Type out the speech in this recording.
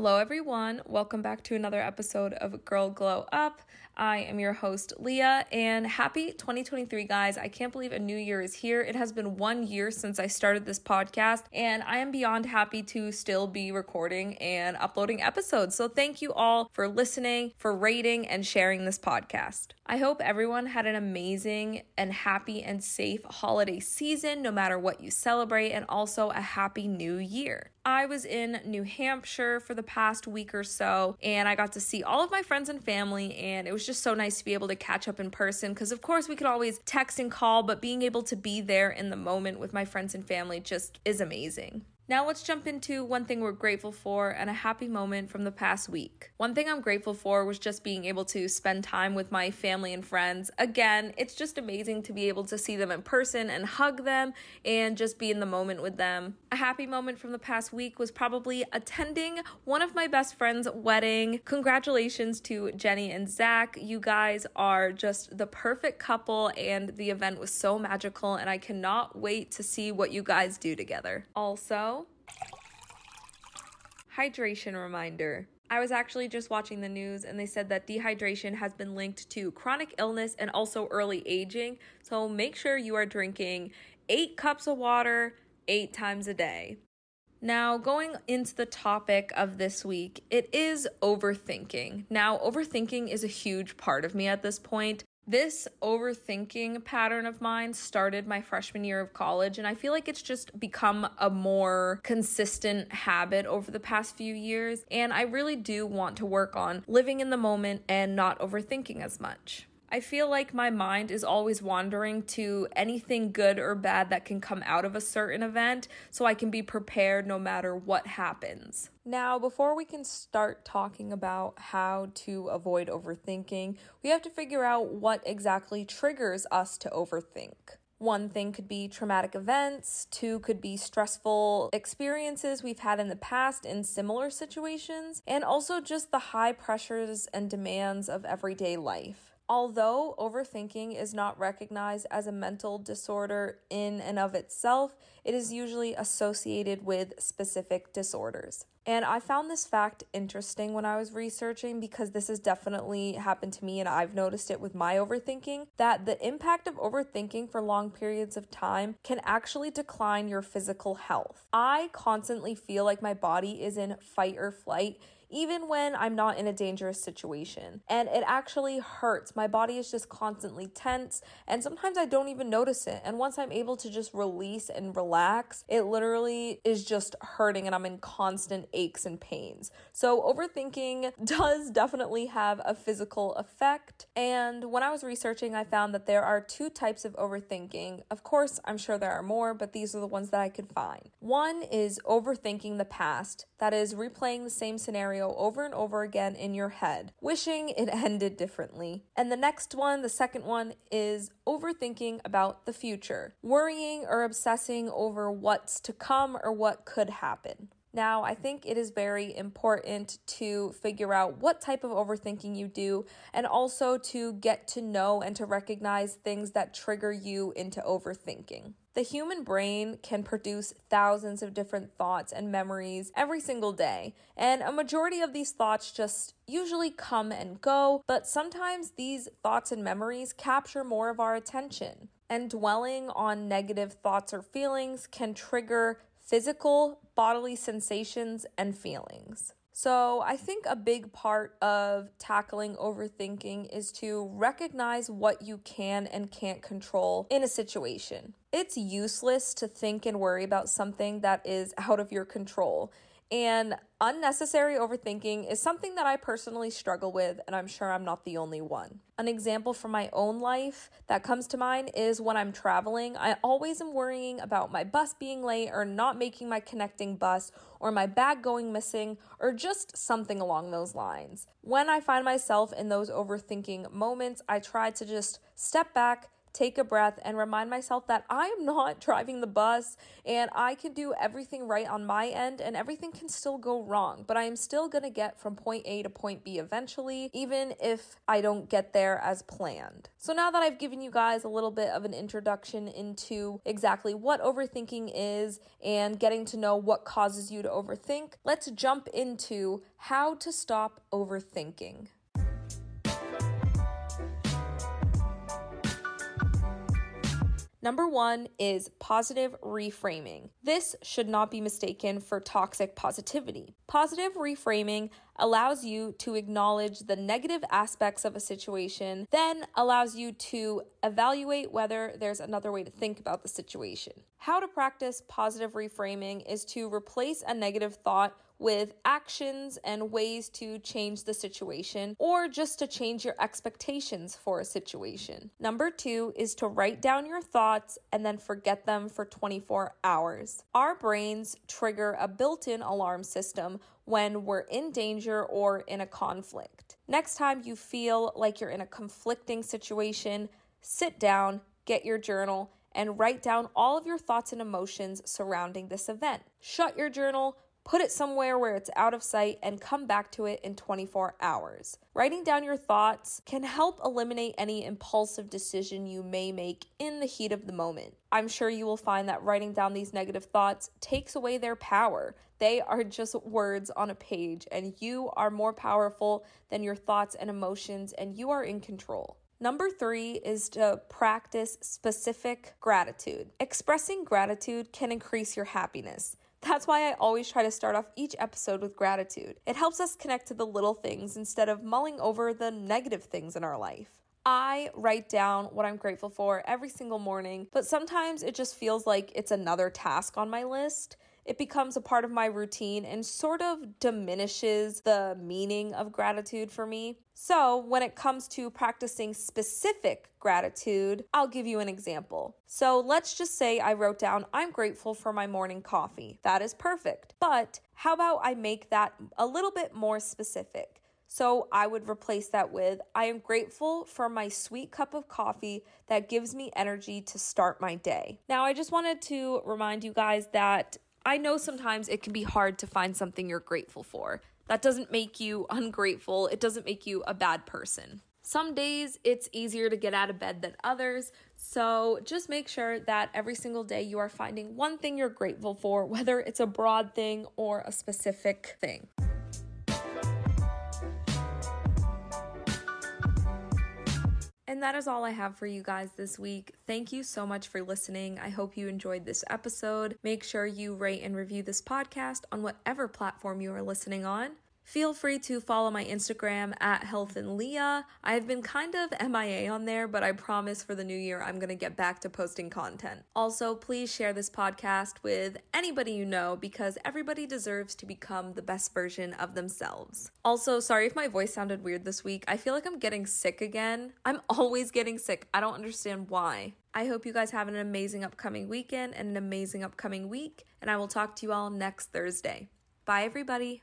Hello, everyone. Welcome back to another episode of Girl Glow Up. I am your host, Leah, and happy 2023, guys. I can't believe a new year is here. It has been one year since I started this podcast, and I am beyond happy to still be recording and uploading episodes. So, thank you all for listening, for rating, and sharing this podcast. I hope everyone had an amazing and happy and safe holiday season, no matter what you celebrate, and also a happy new year. I was in New Hampshire for the past week or so, and I got to see all of my friends and family, and it was just so nice to be able to catch up in person because, of course, we could always text and call, but being able to be there in the moment with my friends and family just is amazing. Now, let's jump into one thing we're grateful for and a happy moment from the past week. One thing I'm grateful for was just being able to spend time with my family and friends. Again, it's just amazing to be able to see them in person and hug them and just be in the moment with them. A happy moment from the past week was probably attending one of my best friend's wedding. Congratulations to Jenny and Zach. You guys are just the perfect couple, and the event was so magical, and I cannot wait to see what you guys do together. Also, Hydration reminder. I was actually just watching the news and they said that dehydration has been linked to chronic illness and also early aging. So make sure you are drinking eight cups of water eight times a day. Now, going into the topic of this week, it is overthinking. Now, overthinking is a huge part of me at this point. This overthinking pattern of mine started my freshman year of college, and I feel like it's just become a more consistent habit over the past few years. And I really do want to work on living in the moment and not overthinking as much. I feel like my mind is always wandering to anything good or bad that can come out of a certain event so I can be prepared no matter what happens. Now, before we can start talking about how to avoid overthinking, we have to figure out what exactly triggers us to overthink. One thing could be traumatic events, two could be stressful experiences we've had in the past in similar situations, and also just the high pressures and demands of everyday life. Although overthinking is not recognized as a mental disorder in and of itself, it is usually associated with specific disorders. And I found this fact interesting when I was researching because this has definitely happened to me and I've noticed it with my overthinking that the impact of overthinking for long periods of time can actually decline your physical health. I constantly feel like my body is in fight or flight even when I'm not in a dangerous situation. And it actually hurts. My body is just constantly tense, and sometimes I don't even notice it. And once I'm able to just release and relax, it literally is just hurting, and I'm in constant aches and pains. So, overthinking does definitely have a physical effect. And when I was researching, I found that there are two types of overthinking. Of course, I'm sure there are more, but these are the ones that I could find. One is overthinking the past, that is, replaying the same scenario scenario over and over again in your head, wishing it ended differently. And the next one, the second one, is overthinking about the future, worrying or obsessing over what's to come or what could happen. Now, I think it is very important to figure out what type of overthinking you do and also to get to know and to recognize things that trigger you into overthinking. The human brain can produce thousands of different thoughts and memories every single day, and a majority of these thoughts just usually come and go, but sometimes these thoughts and memories capture more of our attention. And dwelling on negative thoughts or feelings can trigger physical, bodily sensations and feelings. So, I think a big part of tackling overthinking is to recognize what you can and can't control in a situation. It's useless to think and worry about something that is out of your control. And unnecessary overthinking is something that I personally struggle with, and I'm sure I'm not the only one. An example from my own life that comes to mind is when I'm traveling, I always am worrying about my bus being late or not making my connecting bus or my bag going missing or just something along those lines. When I find myself in those overthinking moments, I try to just step back take a breath, and remind myself that I am not driving the bus and I can do everything right on my end and everything can still go wrong, but I am still going to get from point A to point B eventually, even if I don't get there as planned. So now that I've given you guys a little bit of an introduction into exactly what overthinking is and getting to know what causes you to overthink, let's jump into how to stop overthinking. Number one is positive reframing. This should not be mistaken for toxic positivity. Positive reframing allows you to acknowledge the negative aspects of a situation, then allows you to evaluate whether there's another way to think about the situation. How to practice positive reframing is to replace a negative thought with actions and ways to change the situation or just to change your expectations for a situation. Number two is to write down your thoughts and then forget them for 24 hours. Our brains trigger a built in alarm system when we're in danger or in a conflict. Next time you feel like you're in a conflicting situation, sit down, get your journal, and write down all of your thoughts and emotions surrounding this event. Shut your journal, put it somewhere where it's out of sight, and come back to it in 24 hours. Writing down your thoughts can help eliminate any impulsive decision you may make in the heat of the moment. I'm sure you will find that writing down these negative thoughts takes away their power. They are just words on a page, and you are more powerful than your thoughts and emotions, and you are in control. Number three is to practice specific gratitude. Expressing gratitude can increase your happiness. That's why I always try to start off each episode with gratitude. It helps us connect to the little things instead of mulling over the negative things in our life. I write down what I'm grateful for every single morning, but sometimes it just feels like it's another task on my list it becomes a part of my routine and sort of diminishes the meaning of gratitude for me. So, when it comes to practicing specific gratitude, I'll give you an example. So, let's just say I wrote down, I'm grateful for my morning coffee. That is perfect. But how about I make that a little bit more specific? So I would replace that with I am grateful for my sweet cup of coffee that gives me energy to start my day. Now, I just wanted to remind you guys that I know sometimes it can be hard to find something you're grateful for. That doesn't make you ungrateful, it doesn't make you a bad person. Some days it's easier to get out of bed than others, so just make sure that every single day you are finding one thing you're grateful for, whether it's a broad thing or a specific thing. And that is all I have for you guys this week. Thank you so much for listening. I hope you enjoyed this episode. Make sure you rate and review this podcast on whatever platform you are listening on. Feel free to follow my Instagram at Health and Leah. I've been kind of MIA on there, but I promise for the new year I'm to get back to posting content. Also, please share this podcast with anybody you know because everybody deserves to become the best version of themselves. Also, sorry if my voice sounded weird this week. I feel like I'm getting sick again. I'm always getting sick. I don't understand why. I hope you guys have an amazing upcoming weekend and an amazing upcoming week, and I will talk to you all next Thursday. Bye, everybody.